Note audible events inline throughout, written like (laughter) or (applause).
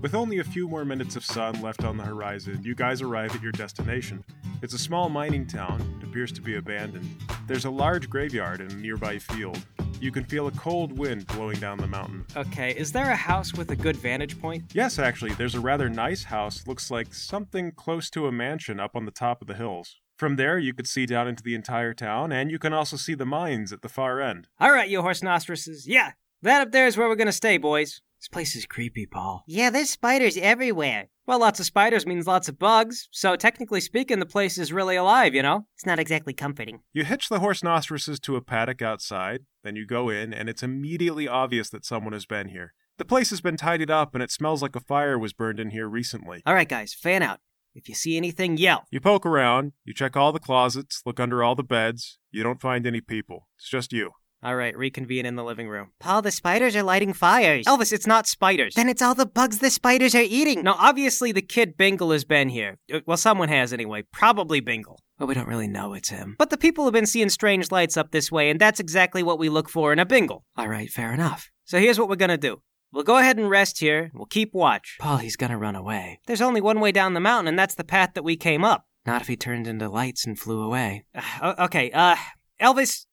With only a few more minutes of sun left on the horizon, you guys arrive at your destination. It's a small mining town. It appears to be abandoned. There's a large graveyard in a nearby field. You can feel a cold wind blowing down the mountain. Okay, is there a house with a good vantage point? Yes, actually, there's a rather nice house. Looks like something close to a mansion up on the top of the hills. From there, you could see down into the entire town, and you can also see the mines at the far end. All right, you horse nostrices. Yeah, that up there is where we're gonna stay, boys. This place is creepy, Paul. Yeah, there's spiders everywhere. Well, lots of spiders means lots of bugs, so technically speaking, the place is really alive, you know? It's not exactly comforting. You hitch the horse nostrices to a paddock outside, then you go in, and it's immediately obvious that someone has been here. The place has been tidied up, and it smells like a fire was burned in here recently. All right, guys, fan out. If you see anything, yell. You poke around, you check all the closets, look under all the beds. You don't find any people. It's just you. All right, reconvene in the living room. Paul, the spiders are lighting fires. Elvis, it's not spiders. Then it's all the bugs the spiders are eating. No, obviously the kid Bingle has been here. Uh, Well, someone has anyway. Probably Bingle. But we don't really know it's him. But the people have been seeing strange lights up this way, and that's exactly what we look for in a Bingle. All right, fair enough. So here's what we're gonna do. We'll go ahead and rest here. We'll keep watch. Paul, he's gonna run away. There's only one way down the mountain, and that's the path that we came up. Not if he turned into lights and flew away. okay, uh, Elvis,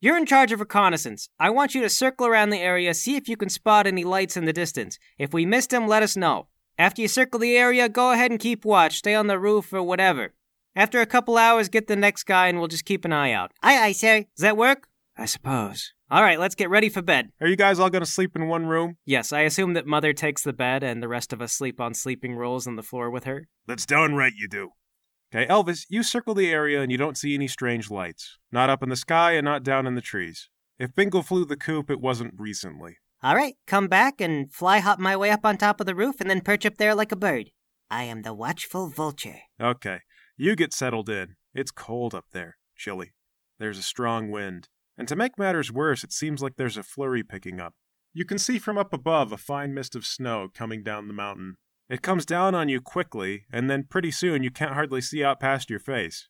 you're in charge of reconnaissance. I want you to circle around the area, see if you can spot any lights in the distance. If we missed them, let us know. After you circle the area, go ahead and keep watch. Stay on the roof or whatever. After a couple hours, get the next guy and we'll just keep an eye out. Aye, aye, sir. Does that work? I suppose. All right, let's get ready for bed. Are you guys all going to sleep in one room? Yes, I assume that Mother takes the bed and the rest of us sleep on sleeping rolls on the floor with her. That's downright you do. Okay, Elvis, you circle the area and you don't see any strange lights. Not up in the sky and not down in the trees. If Bingle flew the coop, it wasn't recently. All right, come back and fly hop my way up on top of the roof and then perch up there like a bird. I am the watchful vulture. Okay, you get settled in. It's cold up there, chilly. There's a strong wind. And to make matters worse, it seems like there's a flurry picking up. You can see from up above a fine mist of snow coming down the mountain. It comes down on you quickly, and then pretty soon you can't hardly see out past your face.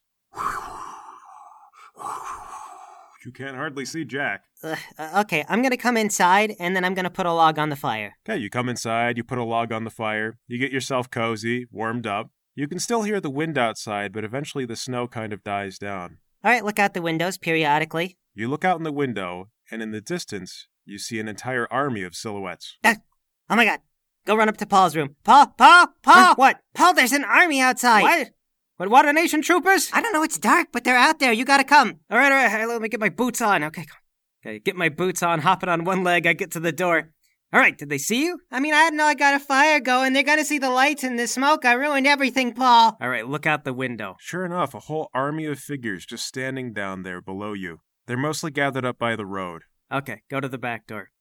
You can't hardly see Jack. Uh, okay, I'm gonna come inside and then I'm gonna put a log on the fire. Okay, you come inside, you put a log on the fire, you get yourself cozy, warmed up. You can still hear the wind outside, but eventually the snow kind of dies down. All right, look out the windows periodically. You look out in the window, and in the distance, you see an entire army of silhouettes. Oh my god. Go run up to Paul's room. Paul, Paul, Paul! Huh? What? Paul, there's an army outside. What? What, Water Nation troopers? I don't know, it's dark, but they're out there. You gotta come. All right, all right, all right, let me get my boots on. Okay, come on. Okay, get my boots on, hopping on one leg, I get to the door. All right, did they see you? I mean, I didn't know I got a fire going. They're gonna see the lights and the smoke. I ruined everything, Paul. All right, look out the window. Sure enough, a whole army of figures just standing down there below you. They're mostly gathered up by the road. Okay, go to the back door.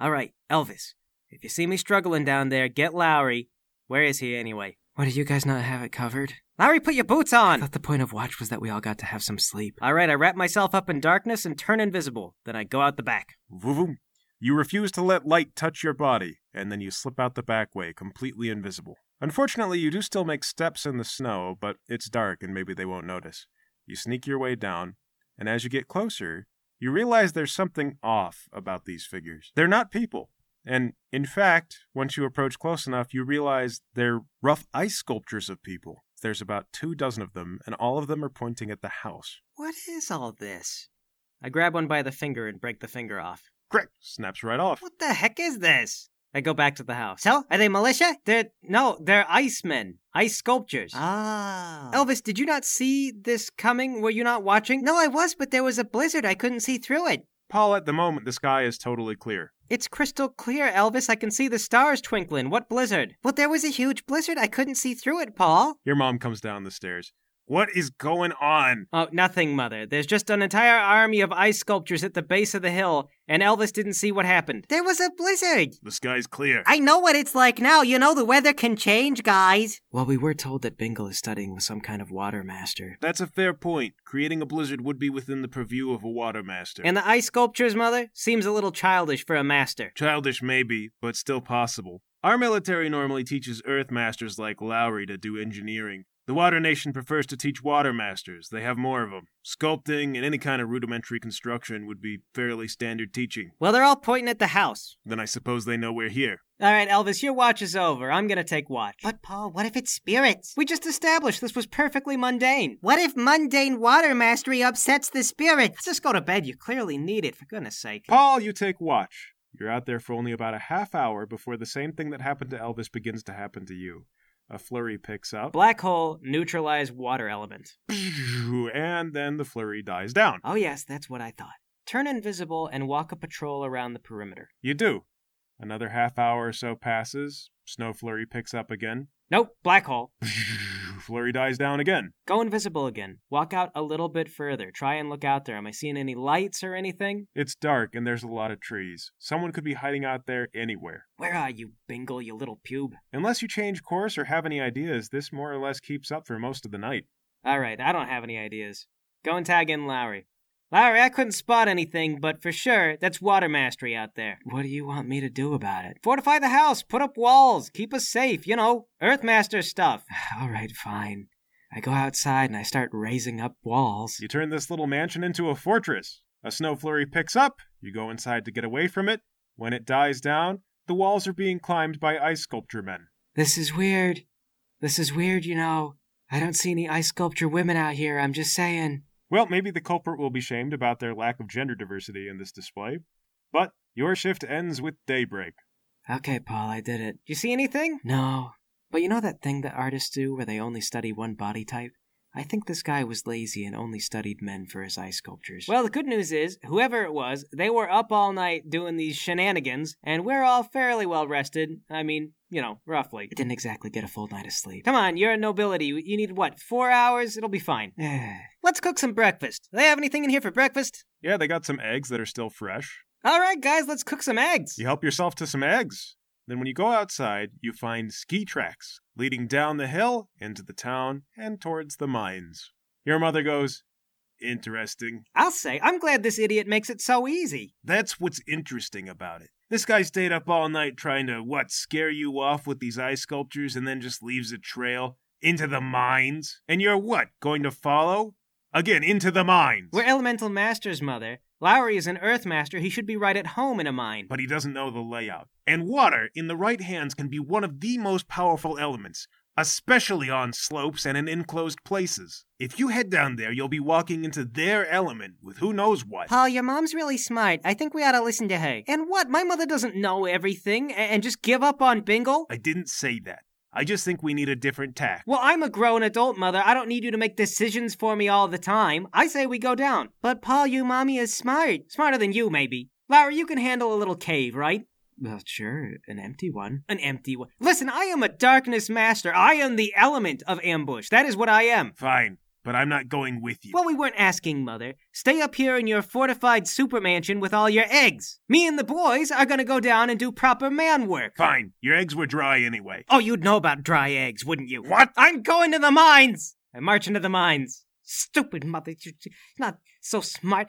All right, Elvis, if you see me struggling down there, get Lowry. Where is he anyway? What, do you guys not have it covered? Lowry, put your boots I on! thought the point of watch was that we all got to have some sleep. All right, I wrap myself up in darkness and turn invisible. Then I go out the back. Vroom. You refuse to let light touch your body, and then you slip out the back way, completely invisible. Unfortunately, you do still make steps in the snow, but it's dark and maybe they won't notice. You sneak your way down, and as you get closer, you realize there's something off about these figures. They're not people. And in fact, once you approach close enough, you realize they're rough ice sculptures of people. There's about two dozen of them, and all of them are pointing at the house. What is all this? I grab one by the finger and break the finger off. Crick! Snaps right off. What the heck is this? I go back to the house. So, are they militia? They're no, they're icemen, ice sculptures. Ah. Elvis, did you not see this coming? Were you not watching? No, I was, but there was a blizzard. I couldn't see through it. Paul, at the moment, the sky is totally clear. It's crystal clear, Elvis. I can see the stars twinkling. What blizzard? Well, there was a huge blizzard. I couldn't see through it, Paul. Your mom comes down the stairs. What is going on? Oh, nothing, Mother. There's just an entire army of ice sculptures at the base of the hill, and Elvis didn't see what happened. There was a blizzard. The sky's clear. I know what it's like now. You know, the weather can change, guys. Well, we were told that Bingle is studying with some kind of water master. That's a fair point. Creating a blizzard would be within the purview of a water master. And the ice sculptures, Mother, seems a little childish for a master. Childish, maybe, but still possible. Our military normally teaches earth masters like Lowry to do engineering. The Water Nation prefers to teach water masters. They have more of them. Sculpting and any kind of rudimentary construction would be fairly standard teaching. Well, they're all pointing at the house. Then I suppose they know we're here. All right, Elvis, your watch is over. I'm gonna take watch. But, Paul, what if it's spirits? we just established this was perfectly mundane. What if mundane water mastery upsets the spirits? Just go to bed. You clearly need it, for goodness sake. Paul, you take watch. You're out there for only about a half hour before the same thing that happened to Elvis begins to happen to you. A flurry picks up, Black hole, neutralize water element. and then the flurry dies down. Oh, yes, that's what I thought. Turn invisible and walk a patrol around the perimeter. You do. Another half hour or so passes. Snow flurry picks up again. Nope, black hole. (laughs) flurry dies down again. Go invisible again. Walk out a little bit further. Try and look out there. Am I seeing any lights or anything? It's dark and there's a lot of trees. Someone could be hiding out there anywhere. Where are you, Bingle, you little pube? Unless you change course or have any ideas, this more or less keeps up for most of the night. All right, I don't have any ideas. Go and tag in Lowry. Lowry, I couldn't spot anything, but for sure, that's water mastery out there. What do you want me to do about it? Fortify the house, put up walls, keep us safe, you know, Earthmaster stuff. (sighs) All right, fine. I go outside and I start raising up walls. You turn this little mansion into a fortress. A snow flurry picks up, you go inside to get away from it. When it dies down, the walls are being climbed by ice sculpture men. This is weird. This is weird, you know. I don't see any ice sculpture women out here, I'm just saying. Well, maybe the culprit will be shamed about their lack of gender diversity in this display. But your shift ends with daybreak. Okay, Paul, I did it. You see anything? No. But you know that thing that artists do where they only study one body type? I think this guy was lazy and only studied men for his ice sculptures. Well, the good news is, whoever it was, they were up all night doing these shenanigans, and we're all fairly well rested. I mean, you know, roughly. I didn't exactly get a full night of sleep. Come on, you're a nobility. You need what, four hours? It'll be fine. (sighs) Let's cook some breakfast. Do they have anything in here for breakfast? Yeah, they got some eggs that are still fresh. All right, guys, let's cook some eggs. You help yourself to some eggs. Then, when you go outside, you find ski tracks leading down the hill into the town and towards the mines. Your mother goes, Interesting. I'll say, I'm glad this idiot makes it so easy. That's what's interesting about it. This guy stayed up all night trying to, what, scare you off with these ice sculptures and then just leaves a trail into the mines? And you're what, going to follow? Again, into the mines. We're elemental masters, Mother. Lowry is an earth master. He should be right at home in a mine. But he doesn't know the layout. And water, in the right hands, can be one of the most powerful elements, especially on slopes and in enclosed places. If you head down there, you'll be walking into their element with who knows what. Paul, your mom's really smart. I think we ought to listen to her. And what? My mother doesn't know everything and just give up on Bingle? I didn't say that. I just think we need a different tack. Well, I'm a grown adult, Mother. I don't need you to make decisions for me all the time. I say we go down. But, Paul, your mommy is smart. Smarter than you, maybe. Larry, you can handle a little cave, right? Well, sure, an empty one. An empty one. Listen, I am a darkness master. I am the element of ambush. That is what I am. Fine, but I'm not going with you. Well, we weren't asking, Mother. Stay up here in your fortified super mansion with all your eggs. Me and the boys are gonna go down and do proper man work. Fine, your eggs were dry anyway. Oh, you'd know about dry eggs, wouldn't you? What? I'm going to the mines! I march into the mines. Stupid mother. She's not so smart.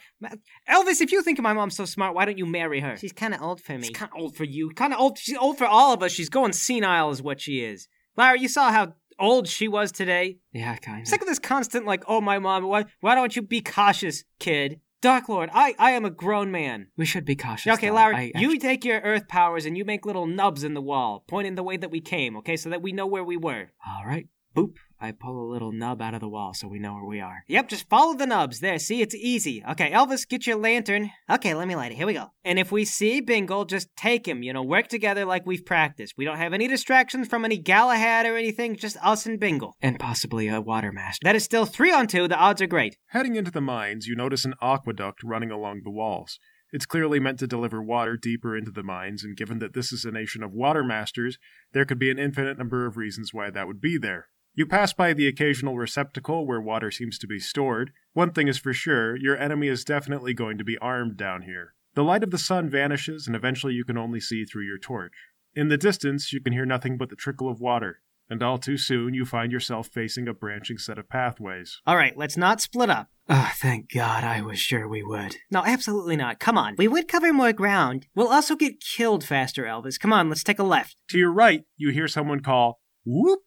Elvis, if you think my mom's so smart, why don't you marry her? She's kind of old for me. She's kind of old for you. Kind of old. She's old for all of us. She's going senile, is what she is. Larry, you saw how old she was today. Yeah, kind of. Sick of this constant, like, oh, my mom, why, why don't you be cautious, kid? Dark Lord, I, I am a grown man. We should be cautious. Okay, though. Larry, I you actu- take your earth powers and you make little nubs in the wall, pointing the way that we came, okay, so that we know where we were. All right. Boop. I pull a little nub out of the wall so we know where we are. Yep, just follow the nubs. There, see, it's easy. Okay, Elvis, get your lantern. Okay, let me light it. Here we go. And if we see Bingle, just take him. You know, work together like we've practiced. We don't have any distractions from any Galahad or anything, just us and Bingle. And possibly a water master. That is still three on two. The odds are great. Heading into the mines, you notice an aqueduct running along the walls. It's clearly meant to deliver water deeper into the mines, and given that this is a nation of water masters, there could be an infinite number of reasons why that would be there. You pass by the occasional receptacle where water seems to be stored. One thing is for sure your enemy is definitely going to be armed down here. The light of the sun vanishes, and eventually you can only see through your torch. In the distance, you can hear nothing but the trickle of water, and all too soon you find yourself facing a branching set of pathways. All right, let's not split up. Oh, thank God. I was sure we would. No, absolutely not. Come on. We would cover more ground. We'll also get killed faster, Elvis. Come on, let's take a left. To your right, you hear someone call, Whoop!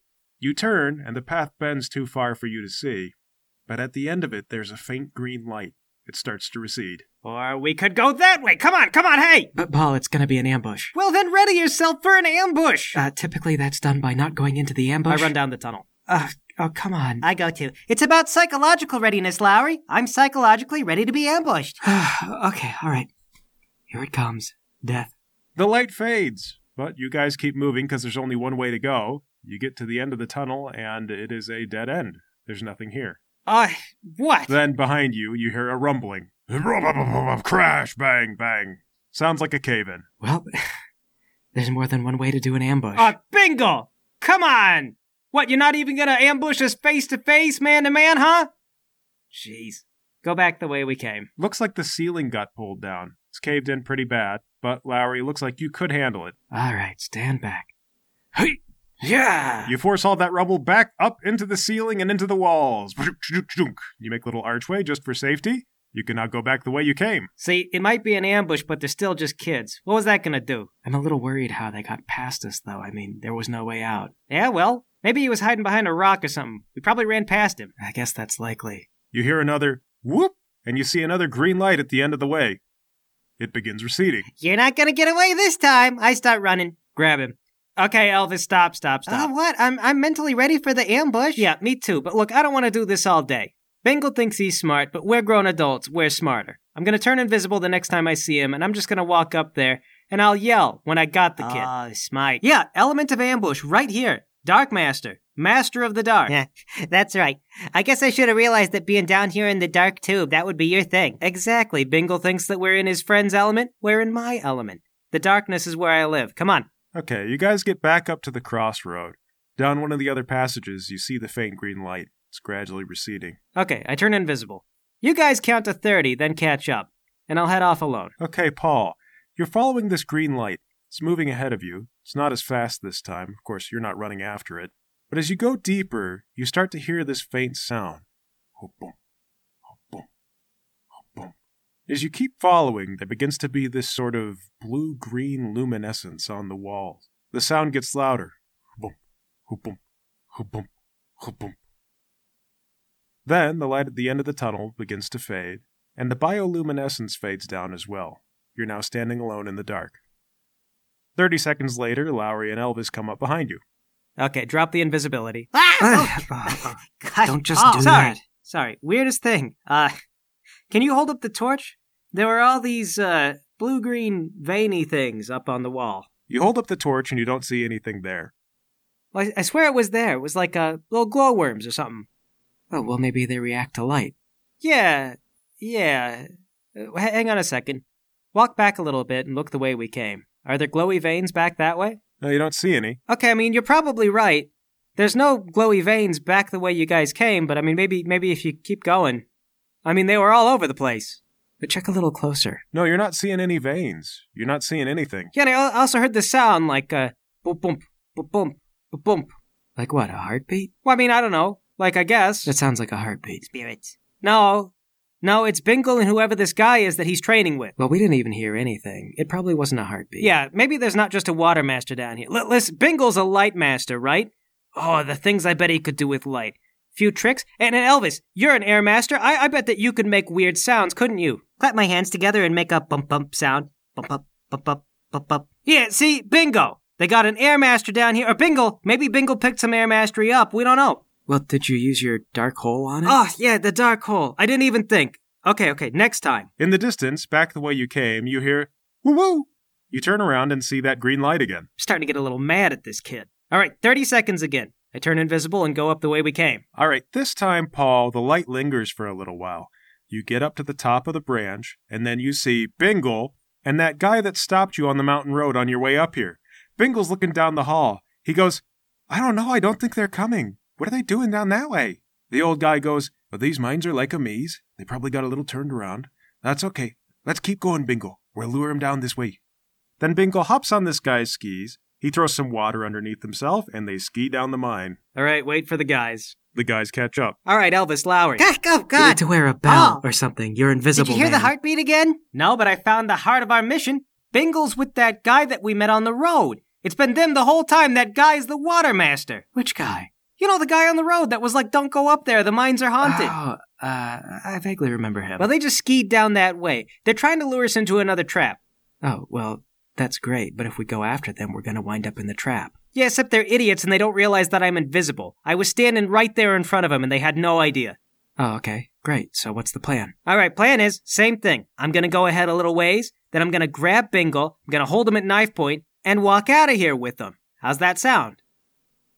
You turn, and the path bends too far for you to see. But at the end of it, there's a faint green light. It starts to recede. Or we could go that way. Come on, come on, hey! But, Paul, it's gonna be an ambush. Well, then ready yourself for an ambush. Uh, typically that's done by not going into the ambush. I run down the tunnel. Uh, oh, come on. I go too. It's about psychological readiness, Lowry. I'm psychologically ready to be ambushed. (sighs) okay, alright. Here it comes. Death. The light fades, but you guys keep moving because there's only one way to go. You get to the end of the tunnel, and it is a dead end. There's nothing here. Uh, what? Then behind you, you hear a rumbling. Crash, bang, bang. Sounds like a cave in. Well, (sighs) there's more than one way to do an ambush. Uh, bingo! Come on! What, you're not even gonna ambush us face to face, man to man, huh? Jeez. Go back the way we came. Looks like the ceiling got pulled down. It's caved in pretty bad, but Lowry, looks like you could handle it. Alright, stand back. Hey! Yeah! You force all that rubble back up into the ceiling and into the walls. You make a little archway just for safety. You can now go back the way you came. See, it might be an ambush, but they're still just kids. What was that gonna do? I'm a little worried how they got past us, though. I mean, there was no way out. Yeah, well, maybe he was hiding behind a rock or something. We probably ran past him. I guess that's likely. You hear another whoop, and you see another green light at the end of the way. It begins receding. You're not gonna get away this time. I start running. Grab him. Okay, Elvis, stop, stop, uh, stop. Oh, what? I'm I'm mentally ready for the ambush. Yeah, me too. But look, I don't want to do this all day. Bingle thinks he's smart, but we're grown adults. We're smarter. I'm gonna turn invisible the next time I see him, and I'm just gonna walk up there and I'll yell when I got the kid. Ah, oh, smart. Yeah, element of ambush right here. Dark Master, Master of the Dark. Yeah, (laughs) that's right. I guess I should have realized that being down here in the dark tube, that would be your thing. Exactly. Bingle thinks that we're in his friend's element. We're in my element. The darkness is where I live. Come on. Okay, you guys get back up to the crossroad. Down one of the other passages, you see the faint green light. It's gradually receding. Okay, I turn invisible. You guys count to 30, then catch up, and I'll head off alone. Okay, Paul, you're following this green light. It's moving ahead of you. It's not as fast this time. Of course, you're not running after it. But as you go deeper, you start to hear this faint sound. Oh, boom. Oh, boom. Oh, boom. As you keep following, there begins to be this sort of blue green luminescence on the walls. The sound gets louder. Boom. Oh, boom. Oh, boom. Oh, boom. Then the light at the end of the tunnel begins to fade, and the bioluminescence fades down as well. You're now standing alone in the dark. Thirty seconds later, Lowry and Elvis come up behind you. Okay, drop the invisibility. (laughs) Ah! God. Don't just Oh, do sorry. that. Sorry, weirdest thing. Uh, can you hold up the torch? There were all these, uh, blue green veiny things up on the wall. You hold up the torch and you don't see anything there. Well, I, I swear it was there. It was like, uh, little glowworms or something. Oh, well, maybe they react to light. Yeah, yeah. Uh, h- hang on a second. Walk back a little bit and look the way we came. Are there glowy veins back that way? No, you don't see any. Okay, I mean, you're probably right. There's no glowy veins back the way you guys came, but I mean, maybe, maybe if you keep going. I mean, they were all over the place. But check a little closer. No, you're not seeing any veins. You're not seeing anything. Yeah, and I also heard the sound like, uh, boom, boom, boom, boom, boom, boom. Like what, a heartbeat? Well, I mean, I don't know. Like, I guess. That sounds like a heartbeat. Spirits. No. No, it's Bingle and whoever this guy is that he's training with. Well, we didn't even hear anything. It probably wasn't a heartbeat. Yeah, maybe there's not just a water master down here. L- listen, Bingle's a light master, right? Oh, the things I bet he could do with light. Few tricks. And, and Elvis, you're an air master. I, I bet that you could make weird sounds, couldn't you? Clap my hands together and make a bump bump sound. Bump bump bump bump bump bump. Yeah, see, Bingo. They got an air master down here. Or Bingle. Maybe Bingle picked some air mastery up. We don't know. Well, did you use your dark hole on it? Oh, yeah, the dark hole. I didn't even think. Okay, okay, next time. In the distance, back the way you came, you hear woo woo. You turn around and see that green light again. I'm starting to get a little mad at this kid. All right, 30 seconds again. I turn invisible and go up the way we came. All right, this time, Paul, the light lingers for a little while. You get up to the top of the branch, and then you see Bingle and that guy that stopped you on the mountain road on your way up here. Bingle's looking down the hall. He goes, I don't know, I don't think they're coming. What are they doing down that way? The old guy goes, Well, these mines are like a maze. They probably got a little turned around. That's okay. Let's keep going, Bingle. We'll lure him down this way. Then Bingle hops on this guy's skis. He throws some water underneath himself, and they ski down the mine. All right, wait for the guys. The guys catch up. All right, Elvis Lowry. God, oh You God. need to wear a bell Oh. or something. You're invisible. Did invisible. you hear the heartbeat again? No, but I found the heart of our mission. Bingle's with that guy that we met on the road. It's been them the whole time. That guy's the water master. Which guy? You know, the guy on the road that was like, don't go up there, the mines are haunted. Oh, uh, I vaguely remember him. Well, they just skied down that way. They're trying to lure us into another trap. oh, well, that's great, but if we go after them, we're gonna wind up in the trap. Yeah, except they're idiots and they don't realize that I'm invisible. I was standing right there in front of them and they had no idea. Oh, okay. Great. So what's the plan? All right, plan is same thing. I'm gonna go ahead a little ways, then I'm gonna grab Bingle, I'm gonna hold him at knife point, and walk out of here with them. How's that sound?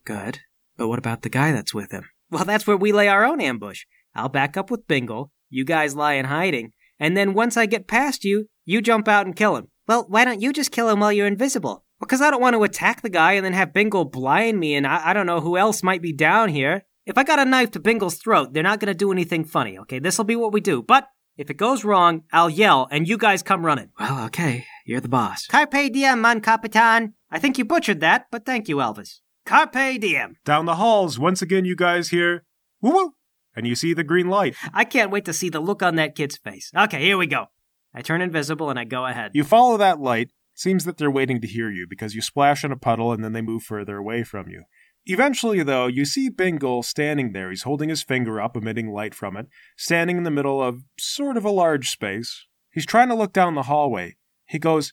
Good. But what about the guy that's with him? Well, that's where we lay our own ambush. I'll back up with Bingle, you guys lie in hiding, and then once I get past you, you jump out and kill him. Well, why don't you just kill him while you're invisible? Because I don't want to attack the guy and then have Bingle blind me, and I, I don't know who else might be down here. If I got a knife to Bingle's throat, they're not going to do anything funny, okay? This'll be what we do. But if it goes wrong, I'll yell, and you guys come running. Well, okay. You're the boss. Carpe diem, mon capitan. I think you butchered that, but thank you, Elvis. Carpe diem. Down the halls, once again, you guys hear woo woo, and you see the green light. I can't wait to see the look on that kid's face. Okay, here we go. I turn invisible and I go ahead. You follow that light. Seems that they're waiting to hear you because you splash in a puddle and then they move further away from you. Eventually, though, you see Bingle standing there. He's holding his finger up, emitting light from it, standing in the middle of sort of a large space. He's trying to look down the hallway. He goes,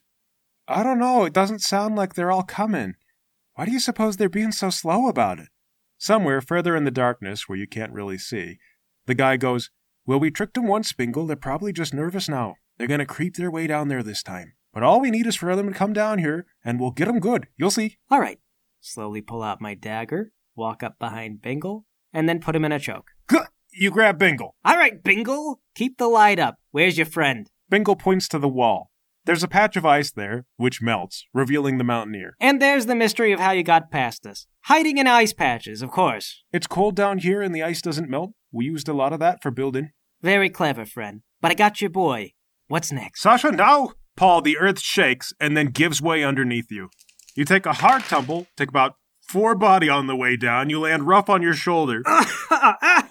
I don't know, it doesn't sound like they're all coming. Why do you suppose they're being so slow about it? Somewhere further in the darkness, where you can't really see, the guy goes, Well, we tricked them once, Bingle. They're probably just nervous now. They're going to creep their way down there this time. But all we need is for them to come down here, and we'll get them good. You'll see. All right. Slowly pull out my dagger, walk up behind Bingle, and then put him in a choke. You grab Bingle. All right, Bingle, keep the light up. Where's your friend? Bingle points to the wall. There's a patch of ice there, which melts, revealing the mountaineer. And there's the mystery of how you got past us. Hiding in ice patches, of course. It's cold down here and the ice doesn't melt. We used a lot of that for building. Very clever, friend. But I got your boy. What's next? Sasha, now! Paul, the earth shakes and then gives way underneath you. You take a hard tumble, take about four body on the way down. You land rough on your shoulder. (laughs) oh,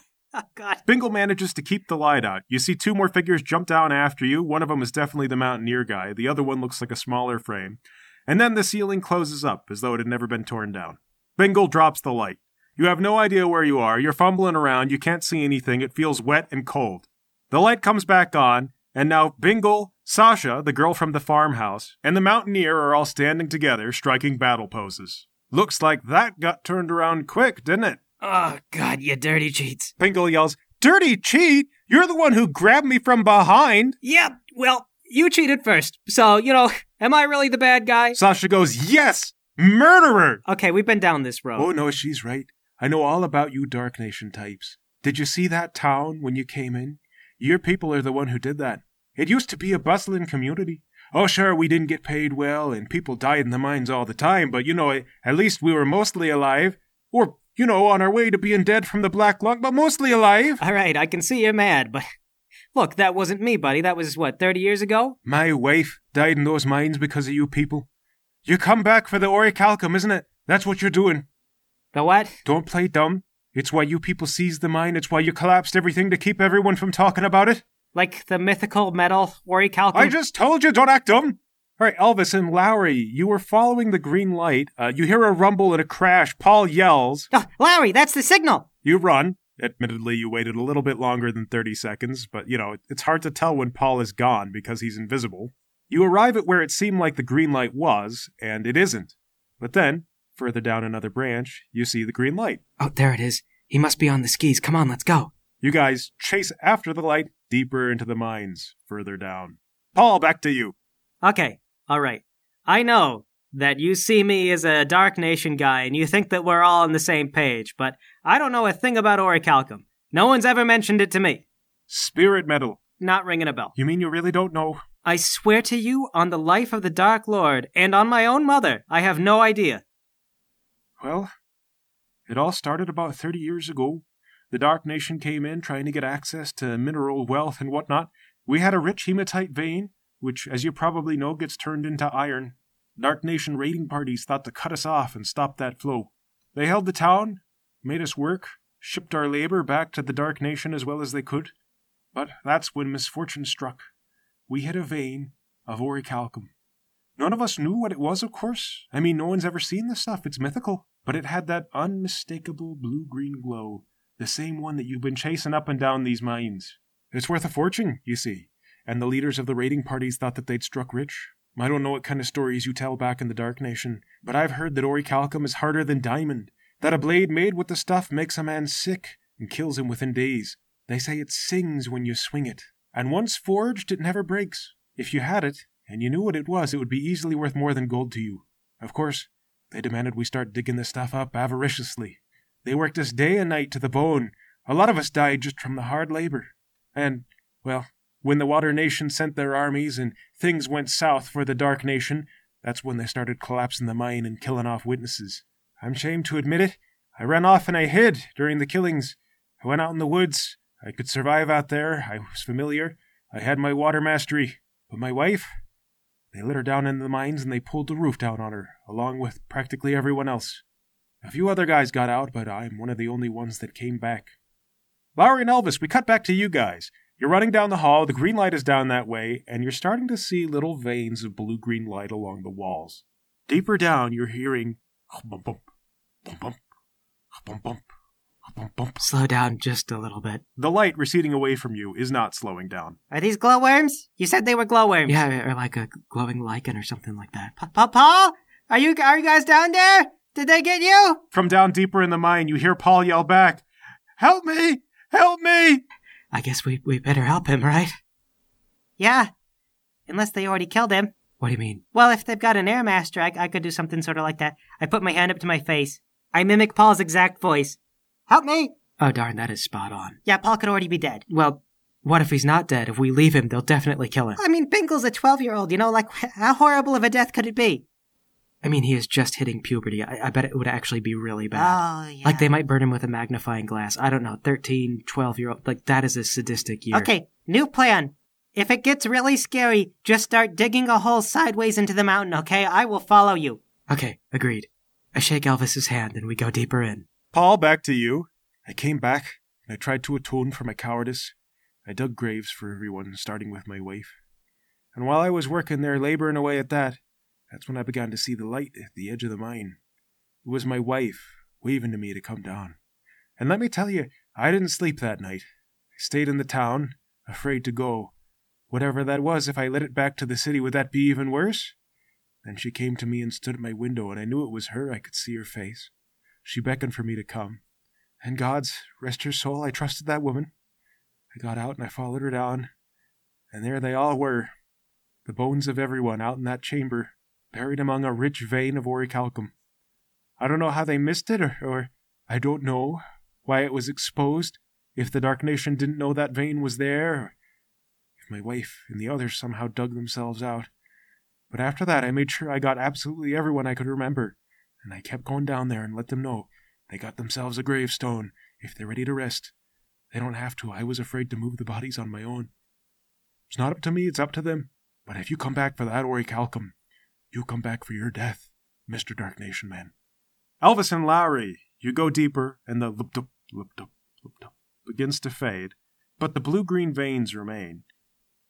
God. Bingle manages to keep the light out. You see two more figures jump down after you. One of them is definitely the mountaineer guy. The other one looks like a smaller frame. And then the ceiling closes up as though it had never been torn down. Bingle drops the light. You have no idea where you are. You're fumbling around. You can't see anything. It feels wet and cold. The light comes back on, and now Bingle, Sasha, the girl from the farmhouse, and the mountaineer are all standing together, striking battle poses. Looks like that got turned around quick, didn't it? Oh, God, you dirty cheats. Bingle yells, Dirty cheat! You're the one who grabbed me from behind! Yep, well, you cheated first. So, you know, (laughs) am I really the bad guy? Sasha goes, Yes! Murderer! Okay, we've been down this road. Oh, no, she's right. I know all about you Dark Nation types. Did you see that town when you came in? Your people are the one who did that. It used to be a bustling community. Oh, sure, we didn't get paid well, and people died in the mines all the time, but you know, at least we were mostly alive. Or, you know, on our way to being dead from the black lung, but mostly alive. All right, I can see you're mad, but (laughs) look, that wasn't me, buddy. That was, what, 30 years ago? My wife died in those mines because of you people. You come back for the orichalcum, isn't it? That's what you're doing. The what? Don't play dumb. It's why you people seized the mine. It's why you collapsed everything to keep everyone from talking about it. Like the mythical metal orichalcum? I just told you, don't act dumb. All right, Elvis and Lowry, you were following the green light. Uh, you hear a rumble and a crash. Paul yells. Oh, Larry, that's the signal. You run. Admittedly, you waited a little bit longer than 30 seconds, but you know, it's hard to tell when Paul is gone because he's invisible. You arrive at where it seemed like the green light was, and it isn't. But then, further down another branch, you see the green light. Oh, there it is. He must be on the skis. Come on, let's go. You guys chase after the light deeper into the mines, further down. Paul, back to you. Okay, all right. I know that you see me as a Dark Nation guy and you think that we're all on the same page, but I don't know a thing about orichalcum. No one's ever mentioned it to me. Spirit metal. Not ringing a bell. You mean you really don't know? I swear to you on the life of the Dark Lord and on my own mother, I have no idea. Well, it all started about 30 years ago. The Dark Nation came in trying to get access to mineral wealth and whatnot. We had a rich hematite vein, which, as you probably know, gets turned into iron. Dark Nation raiding parties thought to cut us off and stop that flow. They held the town, made us work, shipped our labor back to the Dark Nation as well as they could. But that's when misfortune struck. We hit a vein of orichalcum. None of us knew what it was, of course. I mean, no one's ever seen this stuff. It's mythical. But it had that unmistakable blue green glow, the same one that you've been chasing up and down these mines. It's worth a fortune, you see, and the leaders of the raiding parties thought that they'd struck rich. I don't know what kind of stories you tell back in the Dark Nation, but I've heard that orichalcum is harder than diamond, that a blade made with the stuff makes a man sick and kills him within days. They say it sings when you swing it, and once forged, it never breaks. If you had it, and you knew what it was, it would be easily worth more than gold to you. Of course, they demanded we start digging the stuff up avariciously. They worked us day and night to the bone. A lot of us died just from the hard labor. And, well, when the Water Nation sent their armies and things went south for the Dark Nation, that's when they started collapsing the mine and killing off witnesses. I'm ashamed to admit it. I ran off and I hid during the killings. I went out in the woods. I could survive out there. I was familiar. I had my water mastery. But my wife, they let her down in the mines and they pulled the roof down on her, along with practically everyone else. A few other guys got out, but I'm one of the only ones that came back. Lowry and Elvis, we cut back to you guys. You're running down the hall, the green light is down that way, and you're starting to see little veins of blue green light along the walls. Deeper down, you're hearing bump bump, bump bump, bump bump. Slow down just a little bit. The light receding away from you is not slowing down. Are these glowworms? You said they were glowworms. Yeah, or like a glowing lichen or something like that. Pa- Pa- Paul, are you are you guys down there? Did they get you? From down deeper in the mine, you hear Paul yell back, Help me! Help me! I guess we, we better help him, right? Yeah, unless they already killed him. What do you mean? Well, if they've got an air master, I, I could do something sort of like that. I put my hand up to my face. I mimic Paul's exact voice. Help me! Oh, darn, that is spot on. Yeah, Paul could already be dead. Well, what if he's not dead? If we leave him, they'll definitely kill him. I mean, Bingle's a 12 year old, you know, like, how horrible of a death could it be? I mean, he is just hitting puberty. I, I bet it would actually be really bad. Oh, yeah. Like, they might burn him with a magnifying glass. I don't know, 13, 12 year old. Like, that is a sadistic year. Okay, new plan. If it gets really scary, just start digging a hole sideways into the mountain, okay? I will follow you. Okay, agreed. I shake Elvis's hand and we go deeper in. Paul, back to you. I came back, and I tried to atone for my cowardice. I dug graves for everyone, starting with my wife. And while I was working there, laboring away at that, that's when I began to see the light at the edge of the mine. It was my wife waving to me to come down. And let me tell you, I didn't sleep that night. I stayed in the town, afraid to go. Whatever that was, if I let it back to the city, would that be even worse? Then she came to me and stood at my window, and I knew it was her. I could see her face. She beckoned for me to come. And God's, rest her soul, I trusted that woman. I got out and I followed her down, and there they all were, the bones of everyone out in that chamber, buried among a rich vein of orichalcum. I don't know how they missed it, or, or I don't know why it was exposed, if the Dark Nation didn't know that vein was there, if my wife and the others somehow dug themselves out. But after that, I made sure I got absolutely everyone I could remember, and I kept going down there and let them know they got themselves a gravestone if they're ready to rest. They don't have to. I was afraid to move the bodies on my own. It's not up to me, it's up to them. But if you come back for that orichalcum, you come back for your death, Mr. Dark Nation Man. Elvis and Lowry, you go deeper, and the lip dup, lip dup, lip dup begins to fade, but the blue green veins remain.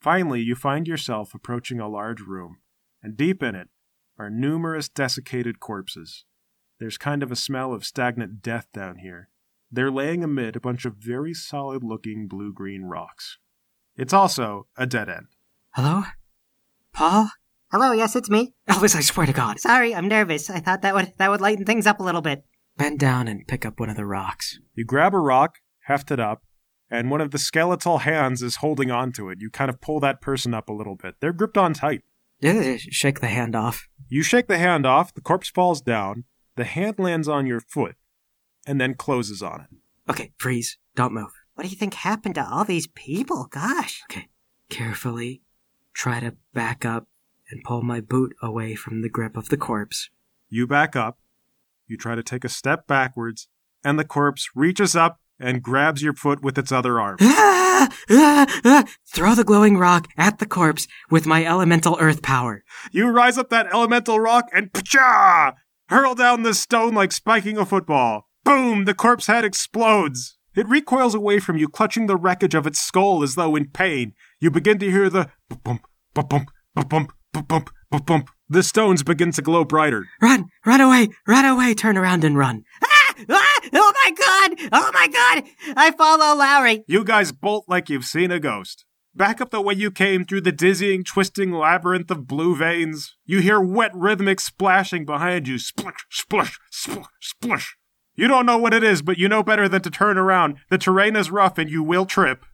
Finally, you find yourself approaching a large room, and deep in it are numerous desiccated corpses. There's kind of a smell of stagnant death down here. They're laying amid a bunch of very solid looking blue green rocks. It's also a dead end. Hello? Paul? Hello, yes, it's me. Elvis, I swear to God. Sorry, I'm nervous. I thought that would that would lighten things up a little bit. Bend down and pick up one of the rocks. You grab a rock, heft it up, and one of the skeletal hands is holding onto it. You kind of pull that person up a little bit. They're gripped on tight. Yeah, Shake the hand off. You shake the hand off, the corpse falls down, the hand lands on your foot, and then closes on it. Okay, freeze. Don't move. What do you think happened to all these people? Gosh. Okay, carefully try to back up and pull my boot away from the grip of the corpse. You back up, you try to take a step backwards, and the corpse reaches up and grabs your foot with its other arm. Ah, ah, ah. Throw the glowing rock at the corpse with my elemental earth power. You rise up that elemental rock and pacha! Hurl down the stone like spiking a football. Boom! The corpse head explodes. It recoils away from you, clutching the wreckage of its skull as though in pain. You begin to hear the bump, bump, bump, bump, bump, bump, bump The stones begin to glow brighter. Run! Run away! Run away! Turn around and run. Ah! (laughs) Oh my god! Oh my god! I follow Lowry. You guys bolt like you've seen a ghost. Back up the way you came through the dizzying, twisting labyrinth of blue veins. You hear wet rhythmic splashing behind you. Splish, splish, splish, splish. You don't know what it is, but you know better than to turn around. The terrain is rough and you will trip.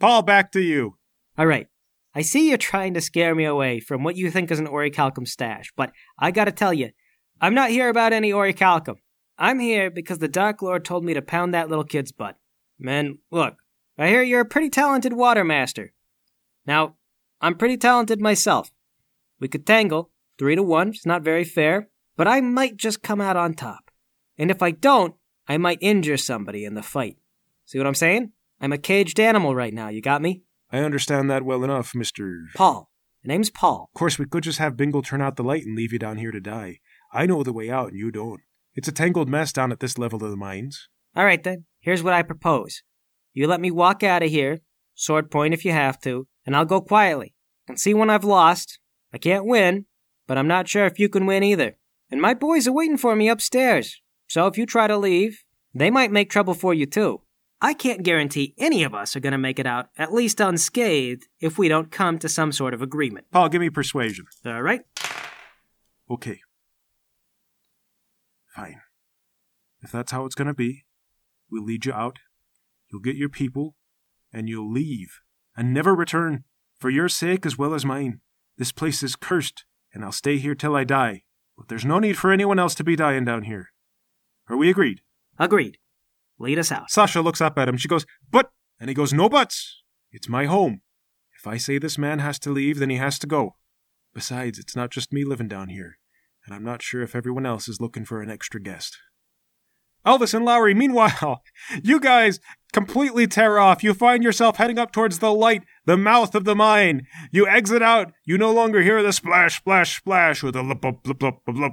Paul, back to you. All right. I see you're trying to scare me away from what you think is an orichalcum stash, but I gotta tell you, I'm not here about any orichalcum. I'm here because the Dark Lord told me to pound that little kid's butt. Man, look, I hear you're a pretty talented water master. Now, I'm pretty talented myself. We could tangle, three to one, it's not very fair, but I might just come out on top. And if I don't, I might injure somebody in the fight. See what I'm saying? I'm a caged animal right now, you got me? I understand that well enough, Mr. Paul. The name's Paul. Of course, we could just have Bingle turn out the light and leave you down here to die. I know the way out and you don't. It's a tangled mess down at this level of the mines. All right, then. Here's what I propose. You let me walk out of here, sword point if you have to, and I'll go quietly. and see when I've lost. I can't win, but I'm not sure if you can win either. And my boys are waiting for me upstairs. So if you try to leave, they might make trouble for you too. I can't guarantee any of us are going to make it out, at least unscathed, if we don't come to some sort of agreement. Paul, give me persuasion. All right? Okay. Fine. If that's how it's gonna be, we'll lead you out, you'll get your people, and you'll leave, and never return, for your sake as well as mine. This place is cursed, and I'll stay here till I die. But there's no need for anyone else to be dying down here. Are we agreed? Agreed. Lead us out. Sasha looks up at him. She goes, But, and he goes, No buts. It's my home. If I say this man has to leave, then he has to go. Besides, it's not just me living down here, and I'm not sure if everyone else is looking for an extra guest. Elvis and Lowry, meanwhile, (laughs) you guys completely tear off. You find yourself heading up towards the light, the mouth of the mine. You exit out. You no longer hear the splash, splash, splash, or the lup, lup, lup, lup, lup.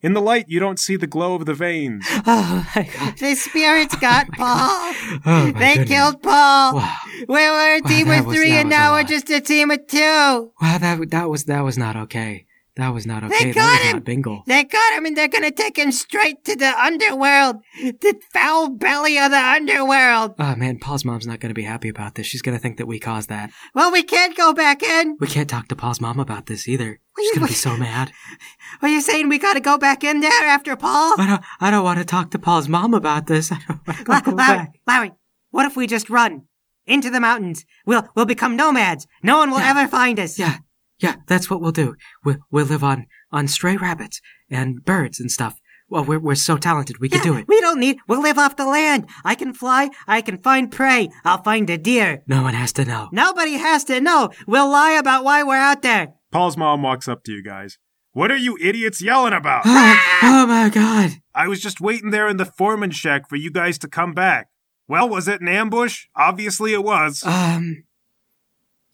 In the light, you don't see the glow of the veins. (laughs) Oh my god. The spirits got (laughs) oh, Paul. Oh, They goodness. killed Paul. Wow. We were a team that of three, that and now we're just a team of two. Wow, that that was that was not okay. That was not okay. got that was him! bingo. They got him, and they're gonna take him straight to the underworld, the foul belly of the underworld. Oh man, Paul's mom's not gonna be happy about this. She's gonna think that we caused that. Well, we can't go back in. We can't talk to Paul's mom about this either. She's you- gonna be so mad. (laughs) Are you saying we gotta go back in there after Paul? I don't. I don't want to talk to Paul's mom about this. (laughs) I don't want to La- go Larry, back. Larry, what if we just run into the mountains? We'll we'll become nomads. No one will Yeah. ever find us. Yeah, yeah, that's what we'll do. We'll we'll live on on stray rabbits and birds and stuff. Well, we're we're so talented. We Yeah, can do it. We don't need. We'll live off the land. I can fly. I can find prey. I'll find a deer. No one has to know. Nobody has to know. We'll lie about why we're out there. Paul's mom walks up to you guys. What are you idiots yelling about? (gasps) Oh, oh my god. I was just waiting there in the foreman shack for you guys to come back. Well, was it an ambush? Obviously it was. Um.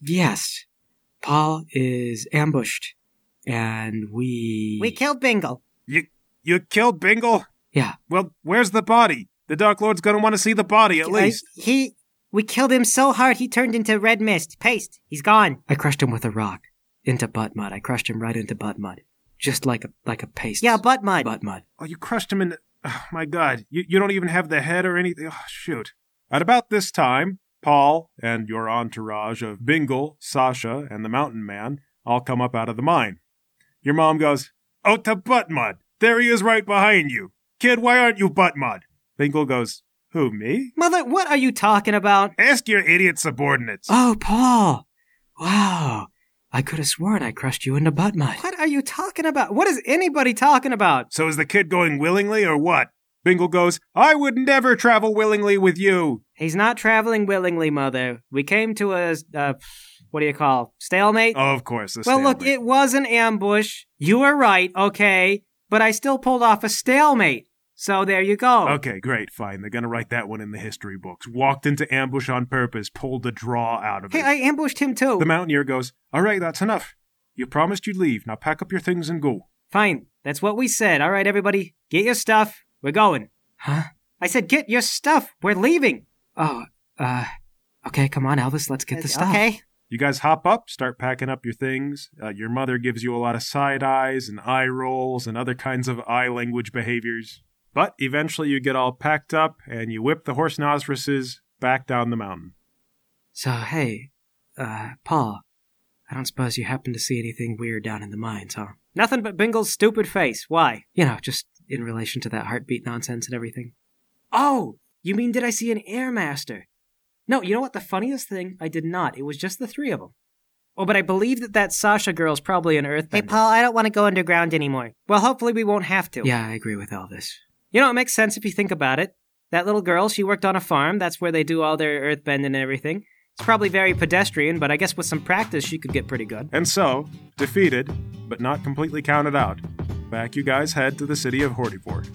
Yes, Paul is ambushed, and we. We killed Bingle. You you killed Bingle? Yeah. Well, where's the body? The Dark Lord's gonna want to see the body at Uh, least. he. We killed him so hard he turned into red mist. Paste. He's gone. I crushed him with a rock into butt mud. I crushed him right into butt mud, just like a like a paste. Yeah, butt mud. butt mud. Oh, you crushed him in. Oh, my God, you you don't even have the head or anything. Oh, shoot. At about this time, Paul and your entourage of Bingle, Sasha, and the Mountain Man all come up out of the mine. Your mom goes, "Oh, to butt mud! There he is, right behind you, kid. Why aren't you butt mud?" Bingle goes, "Who me?" Mother, what are you talking about? Ask your idiot subordinates. Oh, Paul! Wow, I could have sworn I crushed you into butt mud. What are you talking about? What is anybody talking about? So is the kid going willingly or what? Bingle goes, I would never travel willingly with you. He's not traveling willingly, Mother. We came to a, uh, what do you call, stalemate? Oh, of course. well, look, it was an ambush. You were right, okay, but I still pulled off a stalemate. So there you go. Okay, great, fine. They're gonna write that one in the history books. Walked into ambush on purpose, pulled the draw out of Hey, it. Hey, I ambushed him too. The mountaineer goes, All right, that's enough. You promised you'd leave. Now pack up your things and go. Fine, that's what we said. All right, everybody, get your stuff. We're going. Huh? I said, get your stuff. We're leaving. Oh, uh, okay, come on, Elvis, let's get the stuff. Okay. You guys hop up, start packing up your things. Uh, your mother gives you a lot of side eyes and eye rolls and other kinds of eye language behaviors. But eventually you get all packed up and you whip the horse nosrises back down the mountain. So, hey, uh, Paul, I don't suppose you happen to see anything weird down in the mines, huh? Nothing but Bingle's stupid face. Why? You know, just in relation to that heartbeat nonsense and everything. Oh, you mean did I see an air master? No, you know what? The funniest thing, I did not. It was just the three of them. Oh, but I believe that that Sasha girl's probably an earthbender. Hey, Paul, I don't want to go underground anymore. Well, hopefully we won't have to. Yeah, I agree with all this. You know, it makes sense if you think about it. That little girl, she worked on a farm. That's where they do all their earthbending and everything. It's probably very pedestrian, but I guess with some practice, she could get pretty good. And so, defeated, but not completely counted out, back you guys head to the city of Hortyford.